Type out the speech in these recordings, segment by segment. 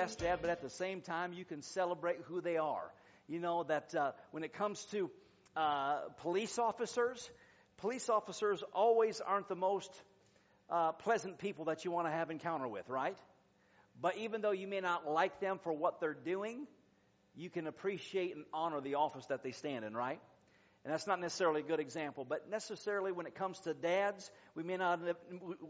Best dad, but at the same time, you can celebrate who they are. You know that uh, when it comes to uh, police officers, police officers always aren't the most uh, pleasant people that you want to have encounter with, right? But even though you may not like them for what they're doing, you can appreciate and honor the office that they stand in, right? And that's not necessarily a good example, but necessarily when it comes to dads, we may not have,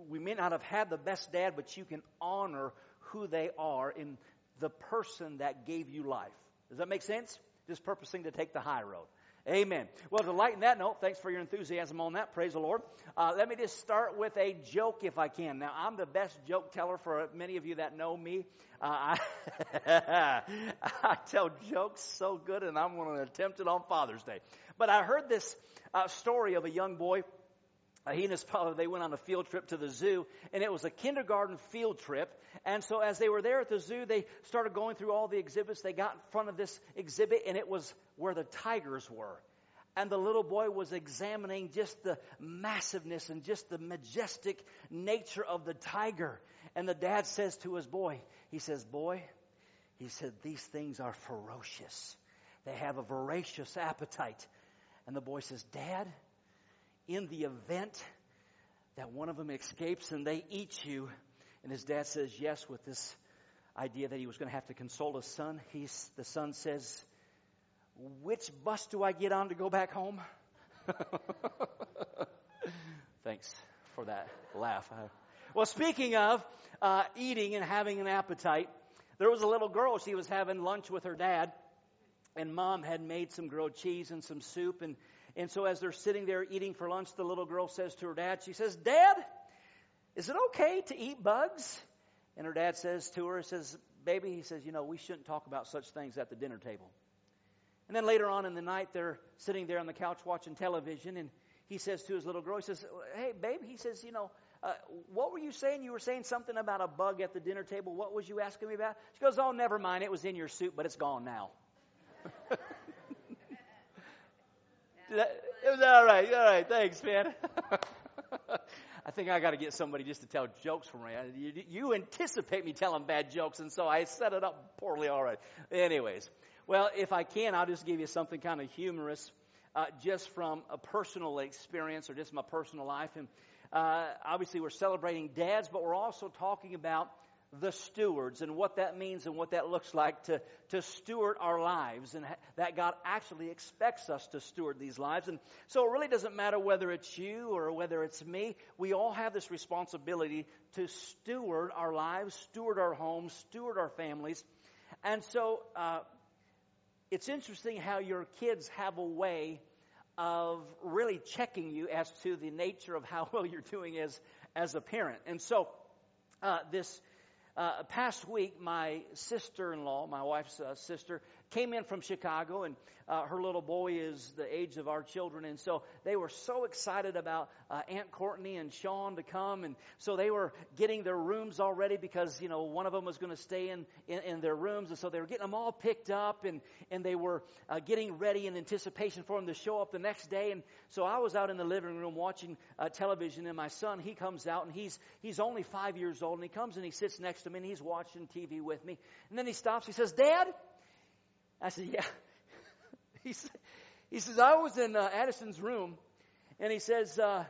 we may not have had the best dad, but you can honor who they are in the person that gave you life. Does that make sense? Just purposing to take the high road. Amen. Well, to lighten that note, thanks for your enthusiasm on that. Praise the Lord. Uh, let me just start with a joke if I can. Now, I'm the best joke teller for many of you that know me. Uh, I, I, tell jokes so good, and I'm going to attempt it on Father's Day. But I heard this uh, story of a young boy he and his father, they went on a field trip to the zoo, and it was a kindergarten field trip. And so as they were there at the zoo, they started going through all the exhibits. They got in front of this exhibit, and it was where the tigers were. And the little boy was examining just the massiveness and just the majestic nature of the tiger. And the dad says to his boy, he says, boy, he said, these things are ferocious. They have a voracious appetite. And the boy says, Dad, in the event that one of them escapes and they eat you. And his dad says yes with this idea that he was going to have to console his son. He's, the son says, Which bus do I get on to go back home? Thanks for that laugh. Well, speaking of uh, eating and having an appetite, there was a little girl. She was having lunch with her dad, and mom had made some grilled cheese and some soup, and and so as they're sitting there eating for lunch, the little girl says to her dad, she says, Dad, is it okay to eat bugs? And her dad says to her, he says, Baby, he says, you know, we shouldn't talk about such things at the dinner table. And then later on in the night, they're sitting there on the couch watching television, and he says to his little girl, he says, Hey, babe, he says, you know, uh, what were you saying? You were saying something about a bug at the dinner table. What was you asking me about? She goes, Oh, never mind. It was in your soup, but it's gone now. it was all right. All right. Thanks, man. I think I got to get somebody just to tell jokes for me. You, you, anticipate me telling bad jokes, and so I set it up poorly already. Anyways, well, if I can, I'll just give you something kind of humorous, uh, just from a personal experience or just my personal life. And uh, obviously, we're celebrating dads, but we're also talking about the stewards and what that means and what that looks like to, to steward our lives and ha- that God actually expects us to steward these lives. And so it really doesn't matter whether it's you or whether it's me. We all have this responsibility to steward our lives, steward our homes, steward our families. And so uh, it's interesting how your kids have a way of really checking you as to the nature of how well you're doing as, as a parent. And so uh, this uh, past week, my sister in law, my wife's uh, sister, came in from Chicago, and uh, her little boy is the age of our children. And so they were so excited about uh, Aunt Courtney and Sean to come. And so they were getting their rooms all ready because, you know, one of them was going to stay in, in, in, their rooms. And so they were getting them all picked up and, and they were uh, getting ready in anticipation for them to show up the next day. And so I was out in the living room watching uh, television, and my son, he comes out and he's, he's only five years old. And he comes and he sits next to me and he's watching TV with me. And then he stops. He says, Dad, I said, yeah. he, he says, I was in uh, Addison's room, and he says, uh,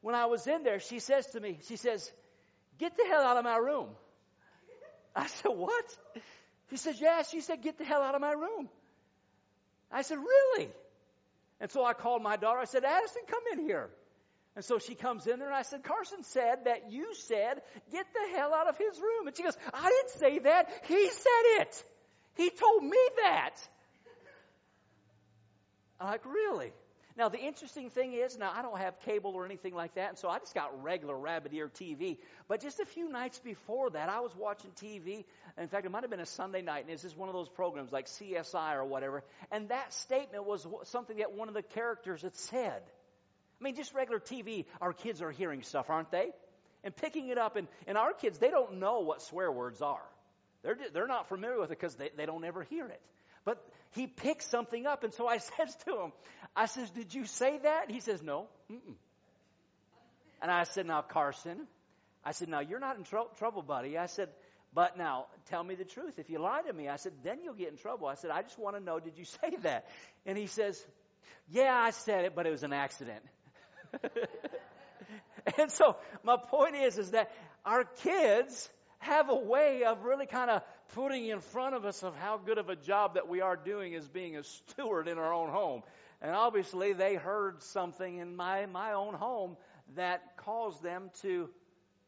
when I was in there, she says to me, she says, get the hell out of my room. I said, what? She says, yeah. She said, get the hell out of my room. I said, really? And so I called my daughter. I said, Addison, come in here. And so she comes in there and I said, Carson said that you said, get the hell out of his room. And she goes, I didn't say that. He said it. He told me that. I'm like, really? Now, the interesting thing is, now I don't have cable or anything like that, and so I just got regular rabbit ear TV. But just a few nights before that, I was watching TV. In fact, it might have been a Sunday night, and it's just one of those programs like CSI or whatever. And that statement was something that one of the characters had said. I mean, just regular TV, our kids are hearing stuff, aren't they? And picking it up, and, and our kids, they don't know what swear words are. They're, they're not familiar with it because they, they don't ever hear it. But he picks something up. And so I says to him, I says, did you say that? He says, no. Mm-mm. And I said, now Carson, I said, now you're not in tr- trouble, buddy. I said, but now tell me the truth. If you lie to me, I said, then you'll get in trouble. I said, I just want to know, did you say that? And he says, yeah, I said it, but it was an accident. and so my point is, is that our kids have a way of really kind of putting in front of us of how good of a job that we are doing as being a steward in our own home. And obviously they heard something in my, my own home that caused them to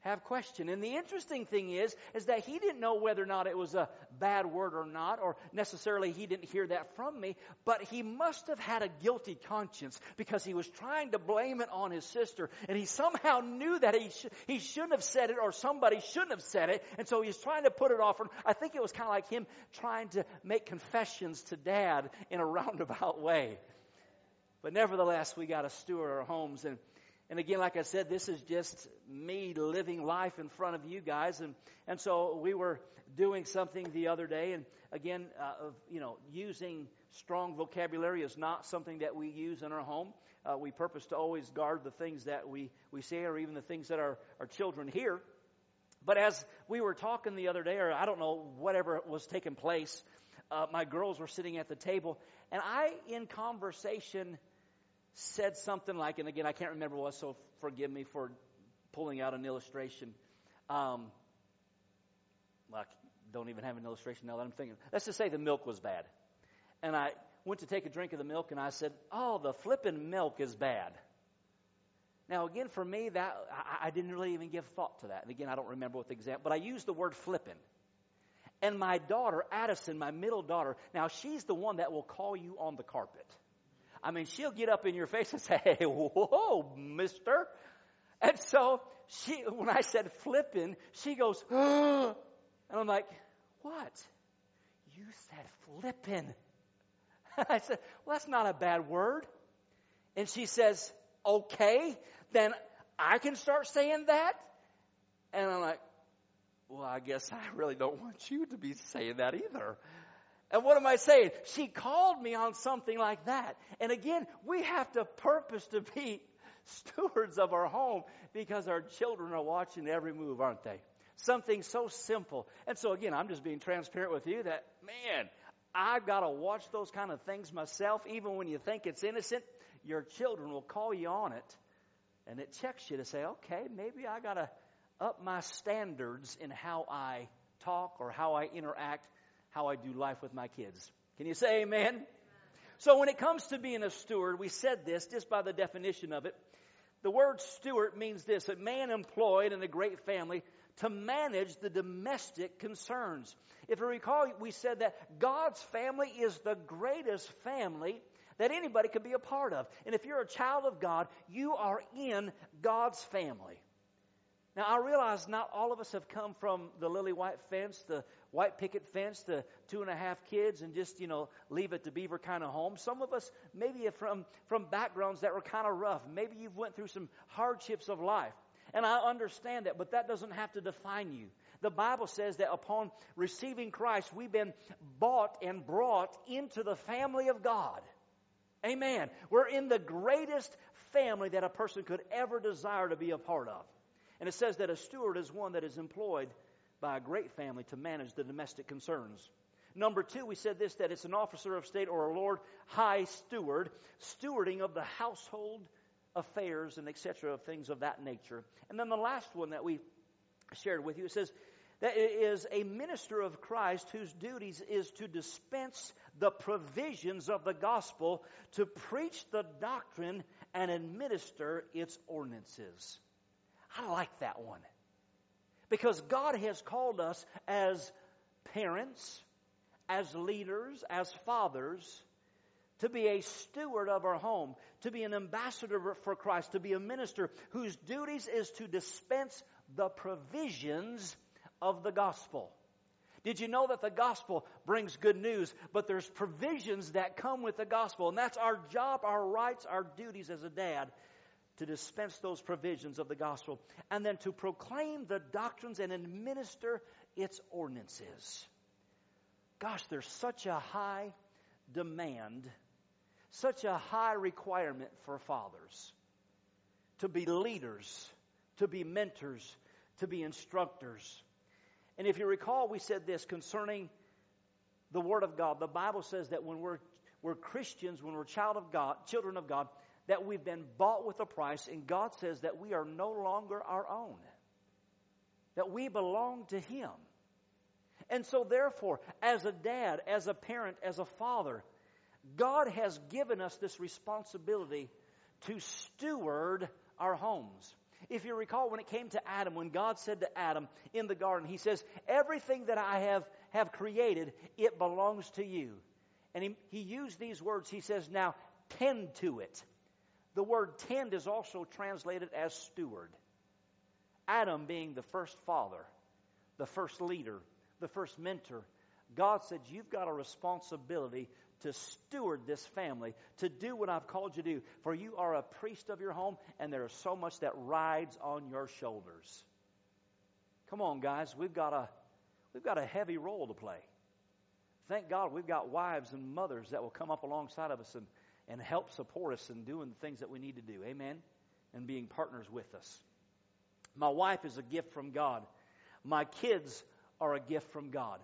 have question. And the interesting thing is, is that he didn't know whether or not it was a bad word or not, or necessarily he didn't hear that from me, but he must have had a guilty conscience because he was trying to blame it on his sister, and he somehow knew that he, sh- he shouldn't have said it, or somebody shouldn't have said it, and so he's trying to put it off. I think it was kind of like him trying to make confessions to dad in a roundabout way. But nevertheless, we got to steward our homes and and again, like I said, this is just me living life in front of you guys. And, and so we were doing something the other day. And again, uh, of, you know, using strong vocabulary is not something that we use in our home. Uh, we purpose to always guard the things that we, we say or even the things that our, our children hear. But as we were talking the other day, or I don't know, whatever was taking place, uh, my girls were sitting at the table, and I, in conversation, said something like, and again, I can't remember what, so forgive me for pulling out an illustration. Um, I don't even have an illustration now that I'm thinking. Let's just say the milk was bad. And I went to take a drink of the milk and I said, Oh, the flipping milk is bad. Now, again, for me, that I, I didn't really even give thought to that. And again, I don't remember what the example, but I used the word flipping. And my daughter, Addison, my middle daughter, now she's the one that will call you on the carpet. I mean, she'll get up in your face and say, hey, whoa, mister. And so she, when I said flipping, she goes, and I'm like, what? You said flipping. I said, well, that's not a bad word. And she says, okay, then I can start saying that. And I'm like, well, I guess I really don't want you to be saying that either. And what am I saying? She called me on something like that. And again, we have to purpose to be stewards of our home because our children are watching every move, aren't they? Something so simple. And so again, I'm just being transparent with you that, man, I've got to watch those kind of things myself. Even when you think it's innocent, your children will call you on it. And it checks you to say, okay, maybe I got to up my standards in how I talk or how I interact how I do life with my kids. Can you say amen? So when it comes to being a steward, we said this just by the definition of it. The word steward means this, a man employed in a great family to manage the domestic concerns. If you recall, we said that God's family is the greatest family that anybody could be a part of. And if you're a child of God, you are in God's family. Now, I realize not all of us have come from the lily white fence, the white picket fence, to two and a half kids, and just, you know, leave it to beaver kind of home. Some of us maybe from, from backgrounds that were kind of rough. Maybe you've went through some hardships of life. And I understand that, but that doesn't have to define you. The Bible says that upon receiving Christ, we've been bought and brought into the family of God. Amen. We're in the greatest family that a person could ever desire to be a part of. And it says that a steward is one that is employed by a great family to manage the domestic concerns. Number two, we said this that it's an officer of state or a Lord High Steward, stewarding of the household affairs and etc. of things of that nature. And then the last one that we shared with you, it says that it is a minister of Christ whose duties is to dispense the provisions of the gospel, to preach the doctrine and administer its ordinances. I like that one. Because God has called us as parents, as leaders, as fathers, to be a steward of our home, to be an ambassador for Christ, to be a minister whose duties is to dispense the provisions of the gospel. Did you know that the gospel brings good news, but there's provisions that come with the gospel, and that's our job, our rights, our duties as a dad to dispense those provisions of the gospel, and then to proclaim the doctrines and administer its ordinances. Gosh, there's such a high demand, such a high requirement for fathers to be leaders, to be mentors, to be instructors. And if you recall, we said this concerning the Word of God. The Bible says that when we're, we're Christians, when we're child of God, children of God, that we've been bought with a price, and God says that we are no longer our own, that we belong to Him. And so, therefore, as a dad, as a parent, as a father, God has given us this responsibility to steward our homes. If you recall, when it came to Adam, when God said to Adam in the garden, He says, Everything that I have, have created, it belongs to you. And he, he used these words. He says, Now tend to it. The word tend is also translated as steward. Adam being the first father, the first leader, the first mentor, God said, You've got a responsibility to steward this family, to do what I've called you to do. For you are a priest of your home, and there is so much that rides on your shoulders. Come on, guys, we've got a we've got a heavy role to play. Thank God we've got wives and mothers that will come up alongside of us and, and help support us in doing the things that we need to do. Amen? And being partners with us. My wife is a gift from God. My kids are a gift from God.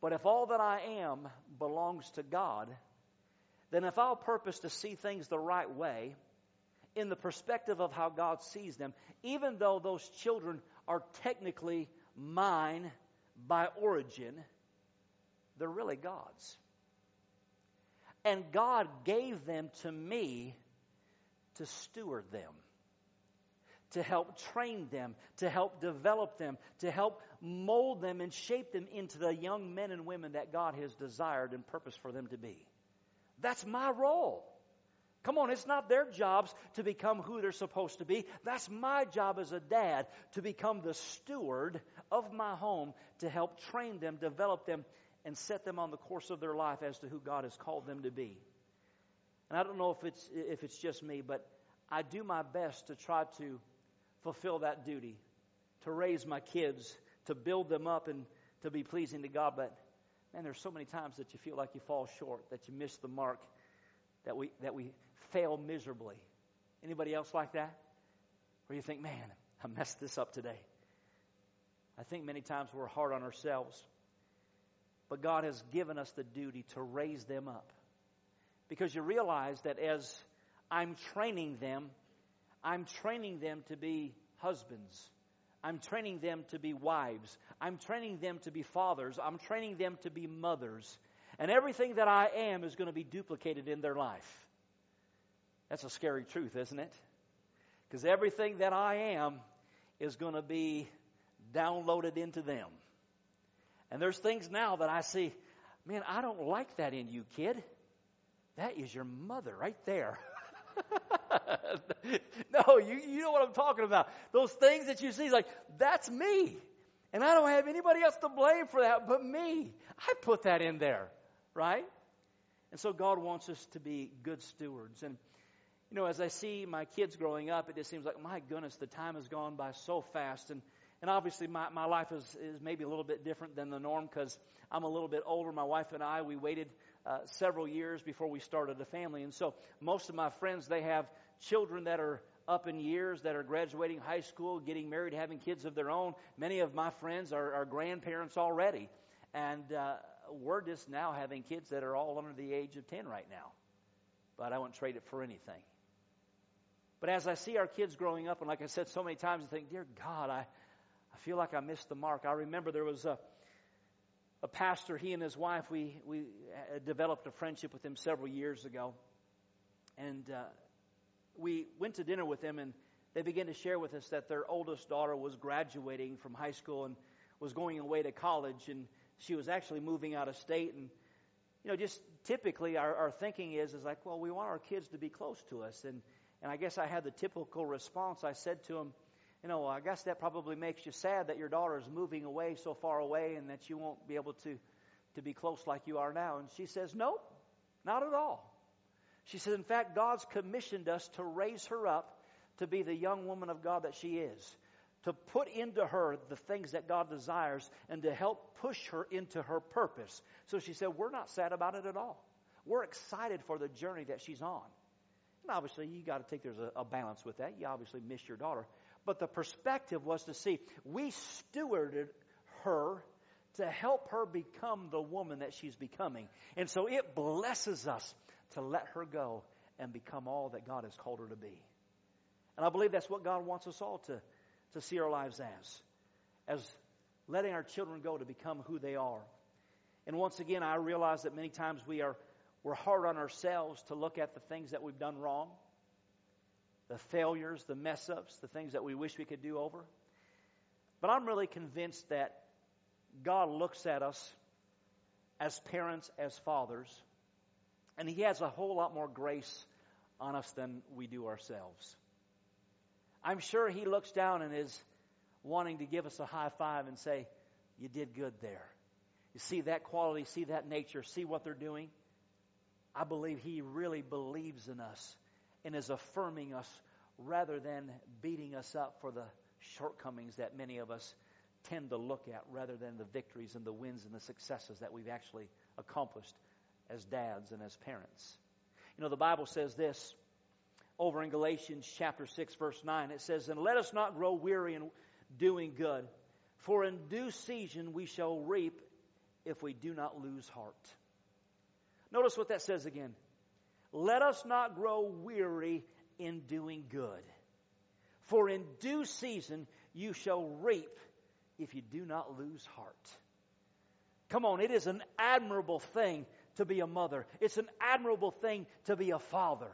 But if all that I am belongs to God, then if I'll purpose to see things the right way, in the perspective of how God sees them, even though those children are technically mine by origin, they're really God's. And God gave them to me to steward them to help train them, to help develop them, to help mold them and shape them into the young men and women that God has desired and purposed for them to be. That's my role. Come on, it's not their jobs to become who they're supposed to be. That's my job as a dad to become the steward of my home to help train them, develop them, and set them on the course of their life as to who God has called them to be. And I don't know if it's if it's just me, but I do my best to try to fulfill that duty, to raise my kids, to build them up, and to be pleasing to God. But man, there's so many times that you feel like you fall short, that you miss the mark, that we that we fail miserably. Anybody else like that? Or you think, man, I messed this up today. I think many times we're hard on ourselves. But God has given us the duty to raise them up. Because you realize that as I'm training them, I'm training them to be husbands. I'm training them to be wives. I'm training them to be fathers. I'm training them to be mothers. And everything that I am is going to be duplicated in their life. That's a scary truth, isn't it? Because everything that I am is going to be downloaded into them. And there's things now that I see, man, I don't like that in you, kid. That is your mother right there. no, you, you know what I'm talking about. Those things that you see, like, that's me. And I don't have anybody else to blame for that but me. I put that in there, right? And so God wants us to be good stewards. And, you know, as I see my kids growing up, it just seems like, my goodness, the time has gone by so fast. And, and obviously, my, my life is, is maybe a little bit different than the norm because I'm a little bit older. My wife and I, we waited uh, several years before we started a family. And so most of my friends, they have children that are up in years, that are graduating high school, getting married, having kids of their own. Many of my friends are, are grandparents already. And uh, we're just now having kids that are all under the age of 10 right now. But I wouldn't trade it for anything. But as I see our kids growing up, and like I said so many times, I think, dear God, I, I feel like I missed the mark. I remember there was a, a pastor, he and his wife, we, we developed a friendship with him several years ago. And uh, we went to dinner with them, and they began to share with us that their oldest daughter was graduating from high school and was going away to college, and she was actually moving out of state. And, you know, just typically our, our thinking is is like, well, we want our kids to be close to us, and and I guess I had the typical response. I said to him, you know, I guess that probably makes you sad that your daughter is moving away so far away, and that you won't be able to to be close like you are now. And she says, no, not at all. She says, in fact, God's commissioned us to raise her up to be the young woman of God that she is to put into her the things that God desires and to help push her into her purpose. So she said, We're not sad about it at all. We're excited for the journey that she's on. And obviously, you got to take there's a, a, balance with that. You obviously miss your daughter. But the perspective was to see we stewarded her to help her become the woman that she's becoming. And so it blesses us to let her go and become all that God has called her to be. And I believe that's what God wants us all to to see our lives as, as letting our children go to become who they are. And once again, I realize that many times we are we're hard on ourselves to look at the things that we've done wrong, the failures, the mess ups, the things that we wish we could do over. But I'm really convinced that God looks at us as parents, as fathers, and He has a whole lot more grace on us than we do ourselves. I'm sure he looks down and is wanting to give us a high five and say, You did good there. You see that quality, see that nature, see what they're doing? I believe he really believes in us and is affirming us rather than beating us up for the shortcomings that many of us tend to look at rather than the victories and the wins and the successes that we've actually accomplished as dads and as parents. You know, the Bible says this over in Galatians chapter 6 verse 9. It says, And let us not grow weary in doing good, for in due season we shall reap if we do not lose heart. Notice what that says again. Let us not grow weary in doing good. For in due season you shall reap if you do not lose heart. Come on, it is an admirable thing to be a mother. It's an admirable thing to be a father.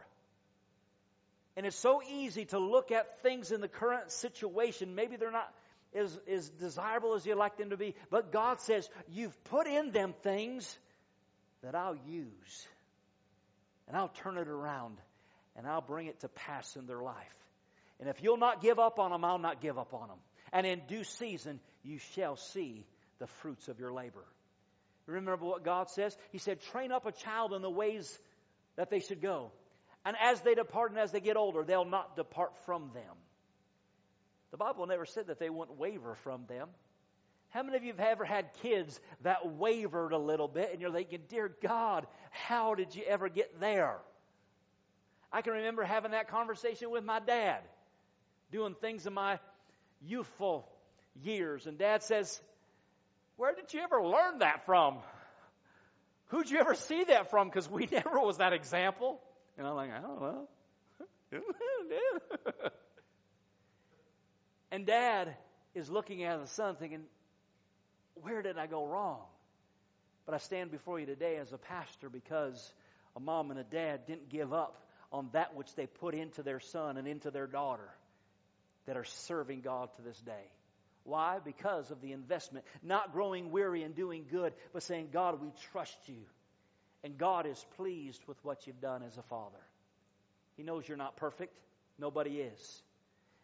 And it's so easy to look at things in the current situation. Maybe they're not as, as desirable as you'd like them to be. But God says, You've put in them things that I'll use. And I'll turn it around. And I'll bring it to pass in their life. And if you'll not give up on them, I'll not give up on them. And in due season, you shall see the fruits of your labor. Remember what God says? He said, Train up a child in the ways that they should go. And as they depart and as they get older, they'll not depart from them. The Bible never said that they wouldn't waver from them. How many of you have ever had kids that wavered a little bit and you're thinking, Dear God, how did you ever get there? I can remember having that conversation with my dad, doing things in my youthful years. And dad says, Where did you ever learn that from? Who'd you ever see that from? Because we never was that example. And I'm like, I don't know. and dad is looking at the son thinking, where did I go wrong? But I stand before you today as a pastor because a mom and a dad didn't give up on that which they put into their son and into their daughter that are serving God to this day. Why? Because of the investment. Not growing weary and doing good, but saying, God, we trust you. And God is pleased with what you've done as a father. He knows you're not perfect. Nobody is.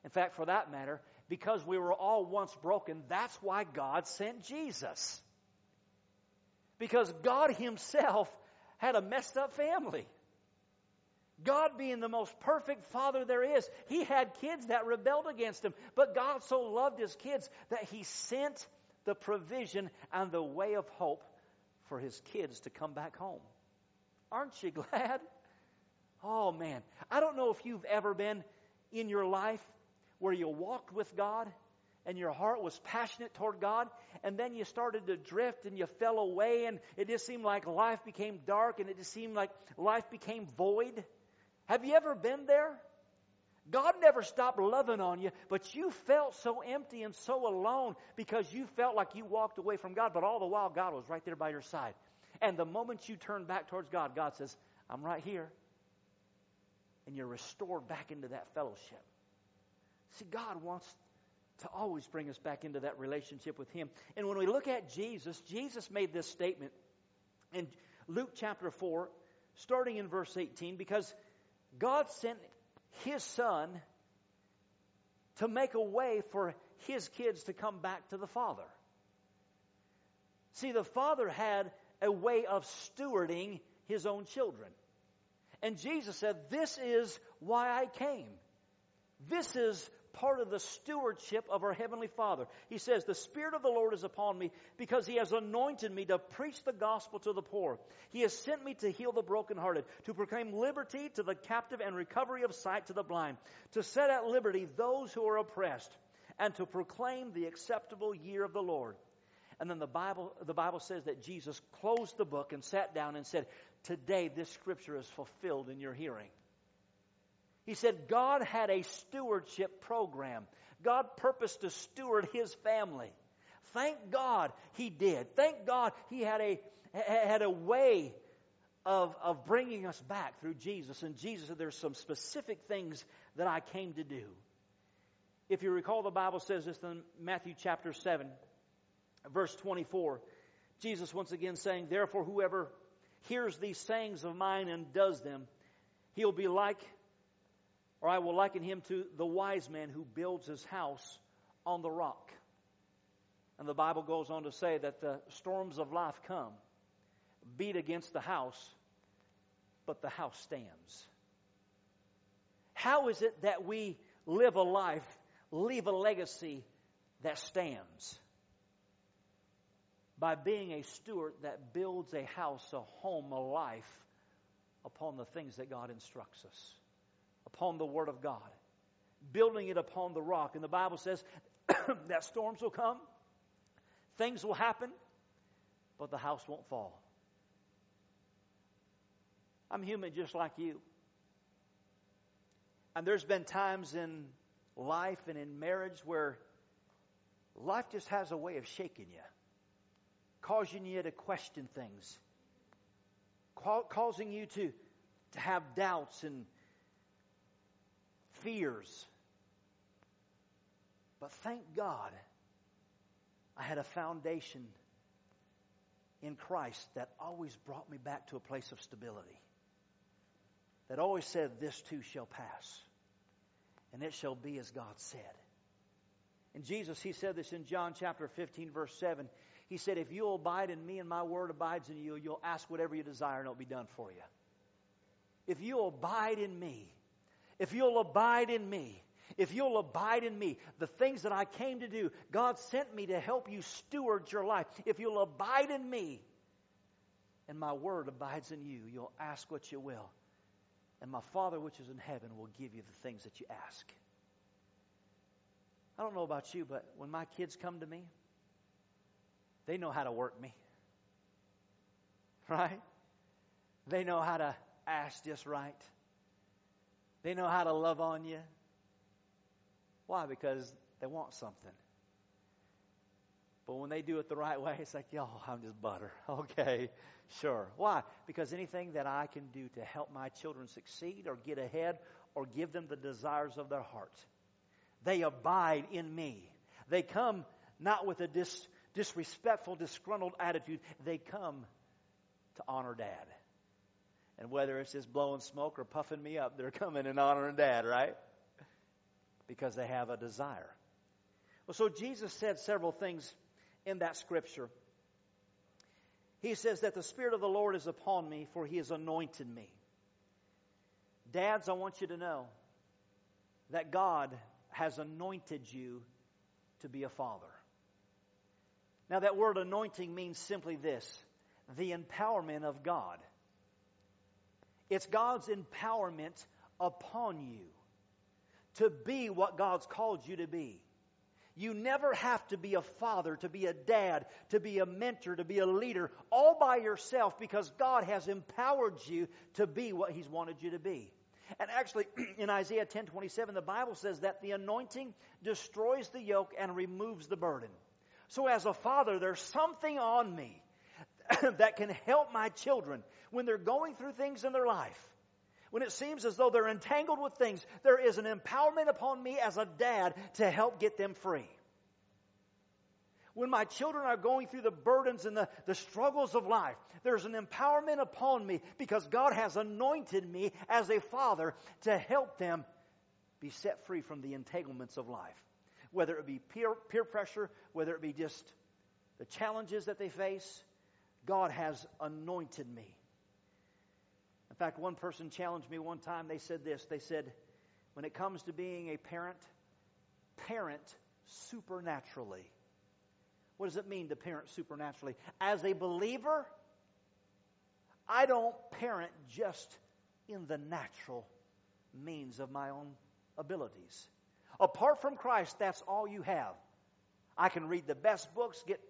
In fact, for that matter, because we were all once broken, that's why God sent Jesus. Because God Himself had a messed up family. God being the most perfect father there is, He had kids that rebelled against Him. But God so loved His kids that He sent the provision and the way of hope for His kids to come back home. Aren't you glad? Oh man, I don't know if you've ever been in your life where you walked with God and your heart was passionate toward God, and then you started to drift and you fell away, and it just seemed like life became dark and it just seemed like life became void. Have you ever been there? God never stopped loving on you, but you felt so empty and so alone because you felt like you walked away from God, but all the while God was right there by your side. And the moment you turn back towards God, God says, I'm right here. And you're restored back into that fellowship. See, God wants to always bring us back into that relationship with Him. And when we look at Jesus, Jesus made this statement in Luke chapter 4, starting in verse 18, because God sent His Son to make a way for His kids to come back to the Father. See, the Father had a way of stewarding His own children. And Jesus said, This is why I came. This is part of the stewardship of our Heavenly Father. He says, The Spirit of the Lord is upon me because He has anointed me to preach the gospel to the poor. He has sent me to heal the brokenhearted, to proclaim liberty to the captive and recovery of sight to the blind, to set at liberty those who are oppressed, and to proclaim the acceptable year of the Lord. And then the Bible, the Bible says that Jesus closed the book and sat down and said, Today this scripture is fulfilled in your hearing. He said God had a stewardship program. God purposed to steward his family. Thank God he did. Thank God he had a, had a way of, of bringing us back through Jesus. And Jesus said, There's some specific things that I came to do. If you recall, the Bible says this in Matthew chapter 7, verse 24. Jesus once again saying, Therefore, whoever hears these sayings of mine and does them, he'll be like or I will liken him to the wise man who builds his house on the rock. And the Bible goes on to say that the storms of life come, beat against the house, but the house stands. How is it that we live a life, leave a legacy that stands? By being a steward that builds a house, a home, a life upon the things that God instructs us upon the Word of God, building it upon the rock. And the Bible says that storms will come, things will happen, but the house won't fall. I'm human just like you. And there's been times in life and in marriage where life just has a way of shaking you, causing you to question things, causing you to, to have doubts and fears. But thank God I had a foundation in Christ that always brought me back to a place of stability. That always said, This too shall pass, and it shall be as God said. And Jesus, He said this in John chapter 15, verse 7. He said, If you'll abide in me and my word abides in you, you'll ask whatever you desire and it'll be done for you. If you'll abide in me, if you'll abide in me, if you'll abide in me, the things that I came to do, God sent me to help you steward your life. If you'll abide in me and my word abides in you, you'll ask what you will. And my Father which is in heaven will give you the things that you ask. I don't know about you, but when my kids come to me, they know how to work me. Right? They know how to ask just right. They know how to love on you. Why? Because they want something. But when they do it the right way, it's like, yo, I'm just butter. Okay, sure. Why? Because anything that I can do to help my children succeed or get ahead or give them the desires of their heart, they abide in me. They come not with a dis- disrespectful, disgruntled attitude, they come to honor dad. And whether it's just blowing smoke or puffing me up, they're coming and honoring dad, right? Because they have a desire. Well, so Jesus said several things in that scripture. He says that the Spirit of the Lord is upon me, for he has anointed me. Dads, I want you to know that God has anointed you to be a father. Now, that word anointing means simply this the empowerment of God. It's God's empowerment upon you to be what God's called you to be. You never have to be a father, to be a dad, to be a mentor, to be a leader all by yourself because God has empowered you to be what He's wanted you to be. And actually, in Isaiah 10 27, the Bible says that the anointing destroys the yoke and removes the burden. So, as a father, there's something on me that can help my children when they're going through things in their life. When it seems as though they're entangled with things, there is an empowerment upon me as a dad to help get them free. When my children are going through the burdens and the, the struggles of life, there's an empowerment upon me because God has anointed me as a father to help them be set free from the entanglements of life. Whether it be peer, peer pressure, whether it be just the challenges that they face, God has anointed me. In fact, one person challenged me one time. They said this They said, when it comes to being a parent, parent supernaturally. What does it mean to parent supernaturally? As a believer, I don't parent just in the natural means of my own abilities. Apart from Christ, that's all you have. I can read the best books, get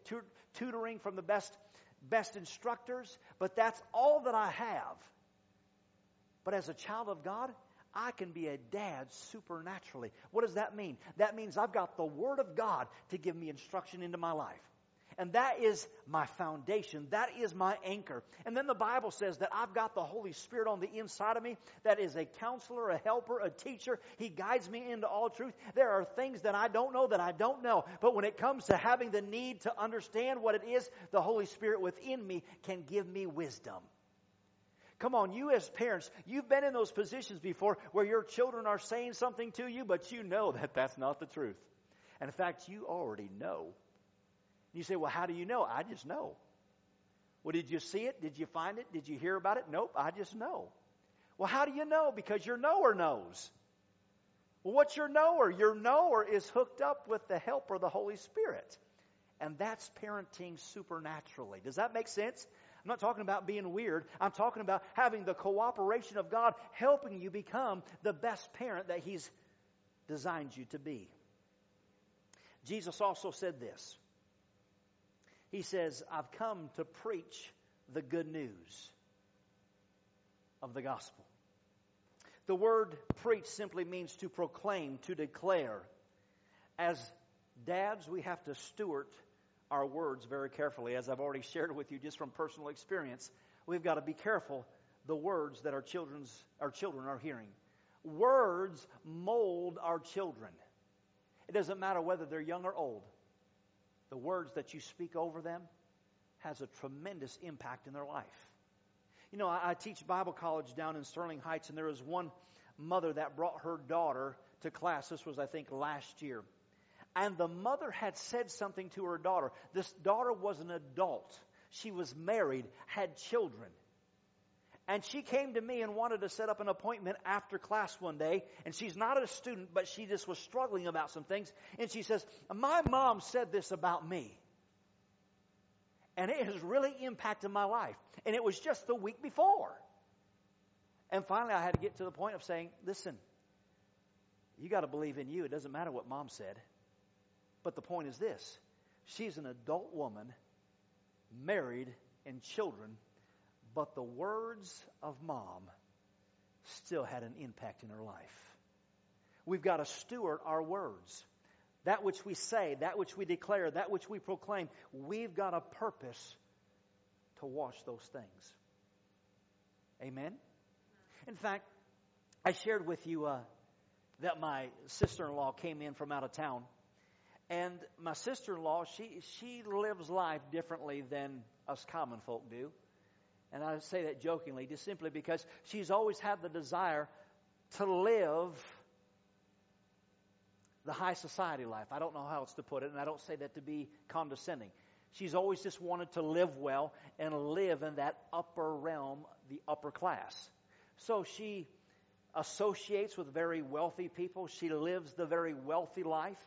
tutoring from the best, best instructors, but that's all that I have. But as a child of God, I can be a dad supernaturally. What does that mean? That means I've got the Word of God to give me instruction into my life. And that is my foundation. That is my anchor. And then the Bible says that I've got the Holy Spirit on the inside of me that is a counselor, a helper, a teacher. He guides me into all truth. There are things that I don't know that I don't know. But when it comes to having the need to understand what it is, the Holy Spirit within me can give me wisdom. Come on, you as parents, you've been in those positions before where your children are saying something to you, but you know that that's not the truth. And in fact, you already know. You say, well, how do you know? I just know. Well, did you see it? Did you find it? Did you hear about it? Nope, I just know. Well, how do you know? Because your knower knows. Well, what's your knower? Your knower is hooked up with the helper, the Holy Spirit. And that's parenting supernaturally. Does that make sense? I'm not talking about being weird. I'm talking about having the cooperation of God helping you become the best parent that He's designed you to be. Jesus also said this. He says, I've come to preach the good news of the gospel. The word preach simply means to proclaim, to declare. As dads, we have to steward our words very carefully. As I've already shared with you just from personal experience, we've got to be careful the words that our children's our children are hearing. Words mold our children. It doesn't matter whether they're young or old. The words that you speak over them has a tremendous impact in their life. You know, I, I teach Bible college down in Sterling Heights, and there was one mother that brought her daughter to class. This was, I think, last year and the mother had said something to her daughter. This daughter was an adult. She was married, had children. And she came to me and wanted to set up an appointment after class one day. And she's not a student, but she just was struggling about some things. And she says, My mom said this about me. And it has really impacted my life. And it was just the week before. And finally, I had to get to the point of saying, Listen, you got to believe in you. It doesn't matter what mom said. But the point is this she's an adult woman, married, and children, but the words of mom still had an impact in her life. We've got to steward our words. That which we say, that which we declare, that which we proclaim, we've got a purpose to watch those things. Amen? In fact, I shared with you uh, that my sister in law came in from out of town and my sister in law, she, she lives life differently than us common folk do. And I say that jokingly, just simply because she's always had the desire to live the high society life. I don't know how else to put it, and I don't say that to be condescending. She's always just wanted to live well and live in that upper realm, the upper class. So she associates with very wealthy people. She lives the very wealthy life.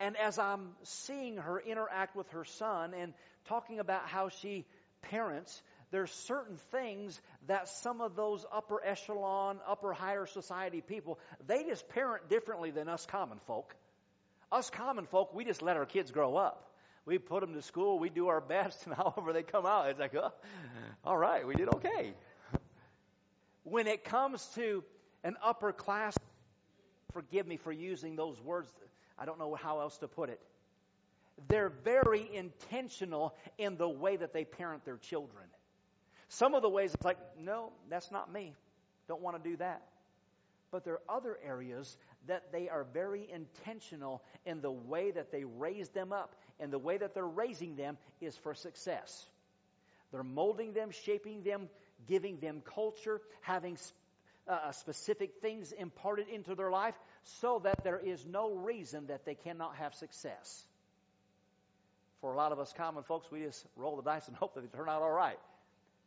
And as I'm seeing her interact with her son and talking about how she parents, there's certain things that some of those upper echelon, upper higher society people, they just parent differently than us common folk. Us common folk, we just let our kids grow up. We put them to school, we do our best, and however they come out, it's like, oh, all right, we did okay. When it comes to an upper class, forgive me for using those words I don't know how else to put it. They're very intentional in the way that they parent their children. Some of the ways it's like, no, that's not me. Don't want to do that. But there are other areas that they are very intentional in the way that they raise them up. And the way that they're raising them is for success. They're molding them, shaping them, giving them culture, having uh, uh, specific things imparted into their life so that there is no reason that they cannot have success. For a lot of us common folks, we just roll the dice and hope that they turn out all right.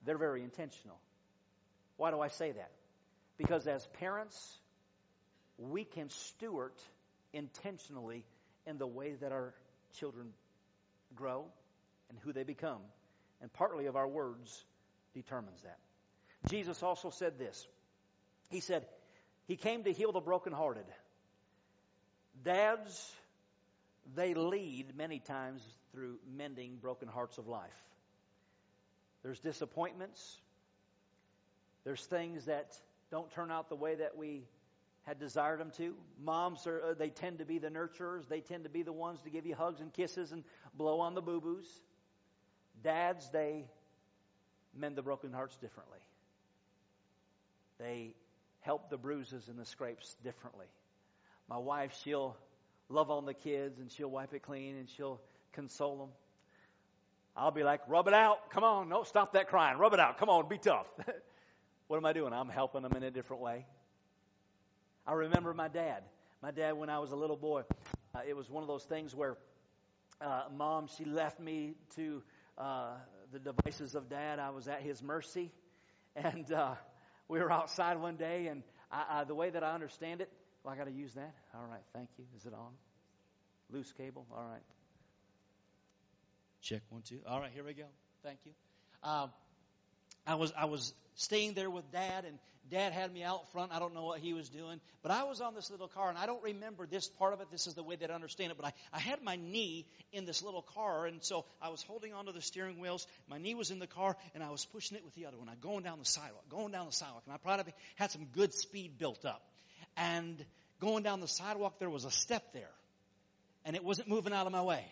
They're very intentional. Why do I say that? Because as parents, we can steward intentionally in the way that our children grow and who they become. And partly of our words determines that. Jesus also said this. He said, He came to heal the brokenhearted. Dads, they lead many times through mending broken hearts of life. There's disappointments. There's things that don't turn out the way that we had desired them to. Moms are uh, they tend to be the nurturers. They tend to be the ones to give you hugs and kisses and blow on the boo-boos. Dads, they mend the broken hearts differently. They help the bruises and the scrapes differently. My wife, she'll love on the kids and she'll wipe it clean and she'll console them. I'll be like, rub it out. Come on. No, stop that crying. Rub it out. Come on. Be tough. what am I doing? I'm helping them in a different way. I remember my dad. My dad, when I was a little boy, uh, it was one of those things where uh, mom, she left me to uh, the devices of dad. I was at his mercy. And uh, we were outside one day, and I, I, the way that I understand it, well, I got to use that. All right, thank you. Is it on? Loose cable. All right. Check one, two. All right, here we go. Thank you. Um, I was I was staying there with Dad, and Dad had me out front. I don't know what he was doing, but I was on this little car, and I don't remember this part of it. This is the way that I understand it, but I, I had my knee in this little car, and so I was holding onto the steering wheels. My knee was in the car, and I was pushing it with the other one. I going down the sidewalk, going down the sidewalk, and I probably had some good speed built up. And going down the sidewalk, there was a step there, and it wasn't moving out of my way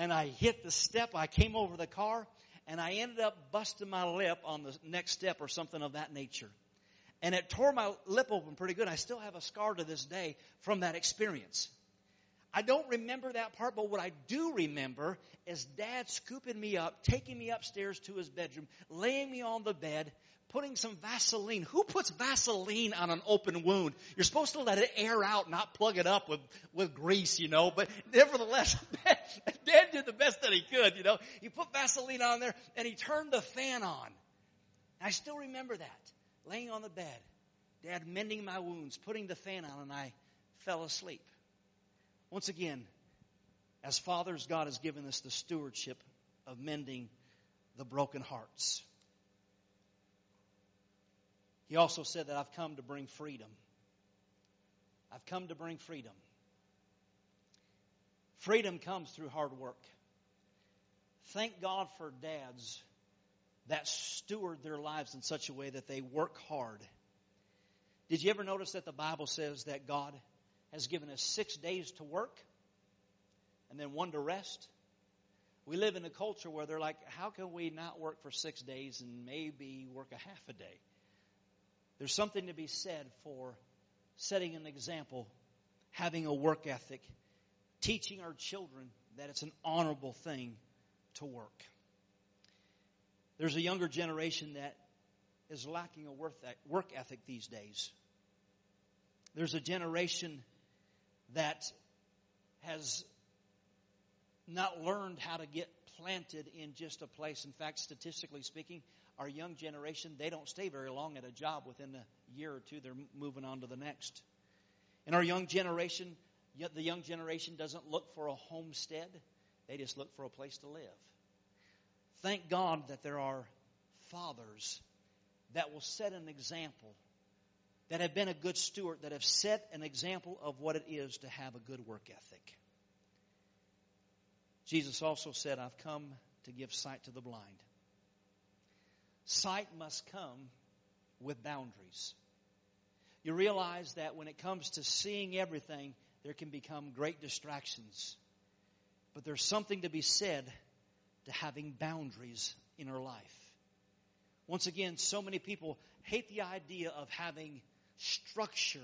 and I hit the step. I came over the car and I ended up busting my lip on the next step or something of that nature. And it tore my lip open pretty good. I still have a scar to this day from that experience. I don't remember that part, but what I do remember is dad scooping me up, taking me upstairs to his bedroom, laying me on the bed, putting some Vaseline. Who puts Vaseline on an open wound? You're supposed to let it air out, not plug it up with, with grease, you know, but nevertheless, Dad did the best that he could, you know. He put Vaseline on there and he turned the fan on. I still remember that. Laying on the bed, Dad mending my wounds, putting the fan on, and I fell asleep. Once again, as fathers, God has given us the stewardship of mending the broken hearts. He also said that I've come to bring freedom. I've come to bring freedom. Freedom comes through hard work. Thank God for dads that steward their lives in such a way that they work hard. Did you ever notice that the Bible says that God has given us six days to work and then one to rest? We live in a culture where they're like, how can we not work for six days and maybe work a half a day? There's something to be said for setting an example, having a work ethic, teaching our children that it's an honorable thing to work. There's a younger generation that is lacking a work ethic these days. There's a generation that has not learned how to get planted in just a place. In fact, statistically speaking, our young generation, they don't stay very long at a job. Within a year or two, they're moving on to the next. And our young generation, the young generation doesn't look for a homestead, they just look for a place to live. Thank God that there are fathers that will set an example, that have been a good steward, that have set an example of what it is to have a good work ethic. Jesus also said, I've come to give sight to the blind. Sight must come with boundaries. You realize that when it comes to seeing everything, there can become great distractions. But there's something to be said to having boundaries in our life. Once again, so many people hate the idea of having structure,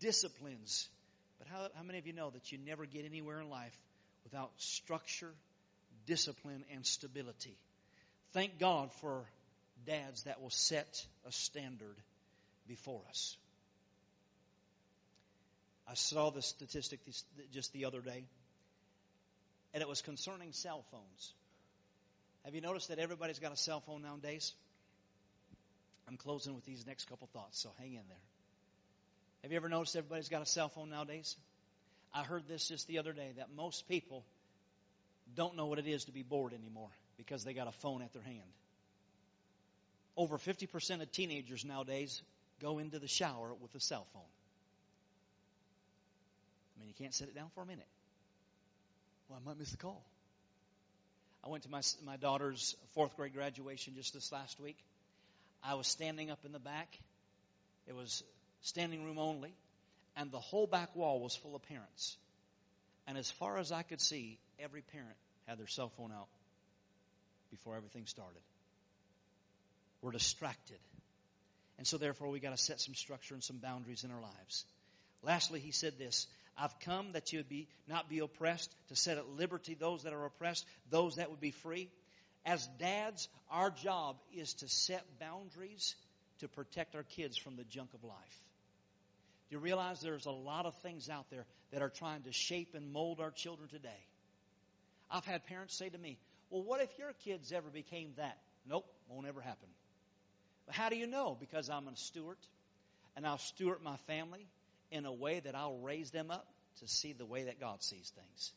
disciplines. But how, how many of you know that you never get anywhere in life without structure, discipline, and stability? Thank God for dads that will set a standard before us. I saw the statistic just the other day, and it was concerning cell phones. Have you noticed that everybody's got a cell phone nowadays? I'm closing with these next couple thoughts, so hang in there. Have you ever noticed everybody's got a cell phone nowadays? I heard this just the other day that most people don't know what it is to be bored anymore because they got a phone at their hand. Over 50% of teenagers nowadays go into the shower with a cell phone. I mean, you can't set it down for a minute. Well, I might miss the call. I went to my, my daughter's fourth grade graduation just this last week. I was standing up in the back. It was standing room only, and the whole back wall was full of parents. And as far as I could see, every parent had their cell phone out before everything started. We're distracted. And so, therefore, we got to set some structure and some boundaries in our lives. Lastly, he said this I've come that you would be, not be oppressed, to set at liberty those that are oppressed, those that would be free. As dads, our job is to set boundaries to protect our kids from the junk of life. Do you realize there's a lot of things out there that are trying to shape and mold our children today? I've had parents say to me, Well, what if your kids ever became that? Nope, won't ever happen. But how do you know? Because I'm a steward, and I'll steward my family in a way that I'll raise them up to see the way that God sees things.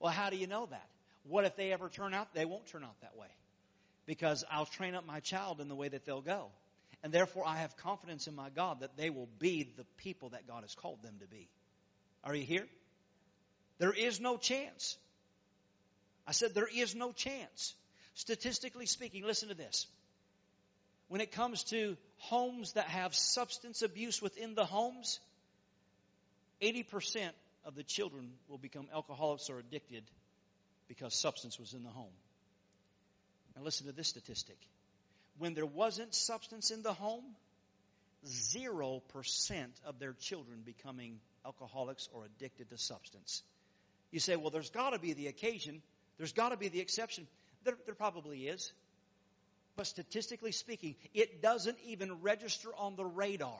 Well, how do you know that? What if they ever turn out? They won't turn out that way. Because I'll train up my child in the way that they'll go. And therefore, I have confidence in my God that they will be the people that God has called them to be. Are you here? There is no chance. I said there is no chance. Statistically speaking, listen to this. When it comes to homes that have substance abuse within the homes, 80% of the children will become alcoholics or addicted because substance was in the home. Now listen to this statistic. When there wasn't substance in the home, 0% of their children becoming alcoholics or addicted to substance. You say, well, there's got to be the occasion, there's got to be the exception. There, there probably is. But statistically speaking, it doesn't even register on the radar.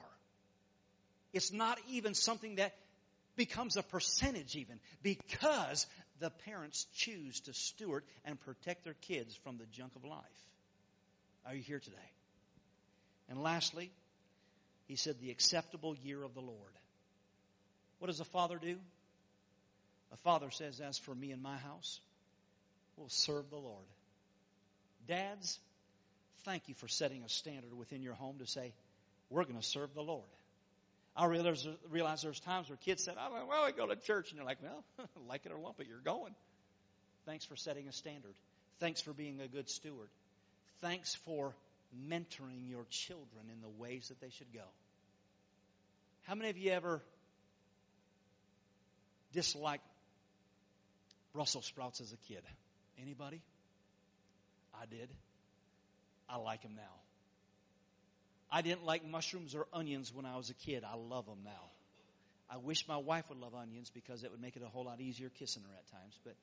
It's not even something that becomes a percentage even because the parents choose to steward and protect their kids from the junk of life. Are you here today? And lastly, he said, the acceptable year of the Lord. What does a father do? A father says, As for me and my house, we'll serve the Lord. Dads, thank you for setting a standard within your home to say, We're going to serve the Lord. I realize, realize there's times where kids said, oh, well, I go to church. And you're like, well, like it or lump it, you're going. Thanks for setting a standard. Thanks for being a good steward. Thanks for mentoring your children in the ways that they should go. How many of you ever disliked Brussels sprouts as a kid? Anybody? I did. I like them now. I didn't like mushrooms or onions when I was a kid. I love them now. I wish my wife would love onions because it would make it a whole lot easier kissing her at times. But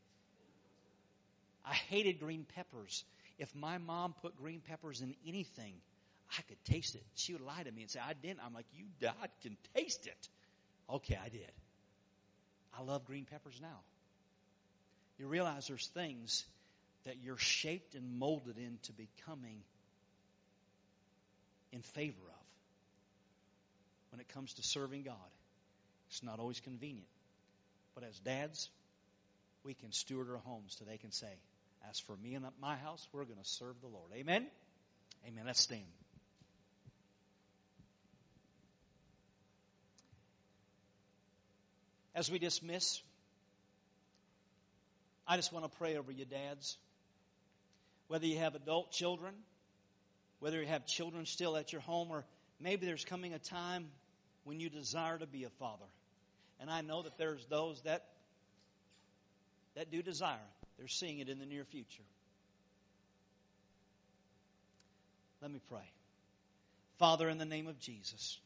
I hated green peppers. If my mom put green peppers in anything, I could taste it. She would lie to me and say, I didn't. I'm like, you I can taste it. Okay, I did. I love green peppers now. You realize there's things that you're shaped and molded into becoming in favor of when it comes to serving God. It's not always convenient. But as dads, we can steward our homes so they can say, As for me and my house, we're going to serve the Lord. Amen? Amen. Let's stand. As we dismiss, I just want to pray over you, dads. Whether you have adult children, whether you have children still at your home or maybe there's coming a time when you desire to be a father. And I know that there's those that that do desire. They're seeing it in the near future. Let me pray. Father, in the name of Jesus,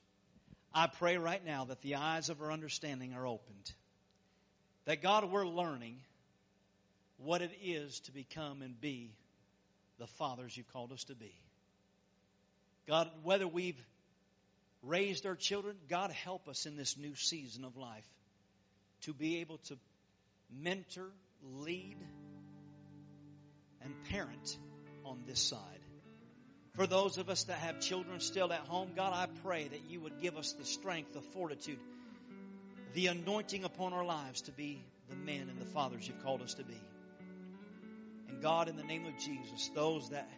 I pray right now that the eyes of our understanding are opened. That God, we're learning what it is to become and be the fathers you've called us to be. God, whether we've raised our children, God, help us in this new season of life to be able to mentor, lead, and parent on this side. For those of us that have children still at home, God, I pray that you would give us the strength, the fortitude, the anointing upon our lives to be the men and the fathers you've called us to be. And God, in the name of Jesus, those that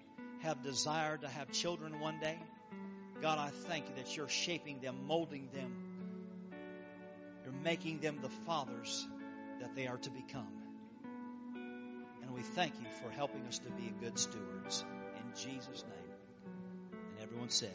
have desired to have children one day, God, I thank you that you're shaping them, molding them. You're making them the fathers that they are to become. And we thank you for helping us to be good stewards. In Jesus' name. And everyone said,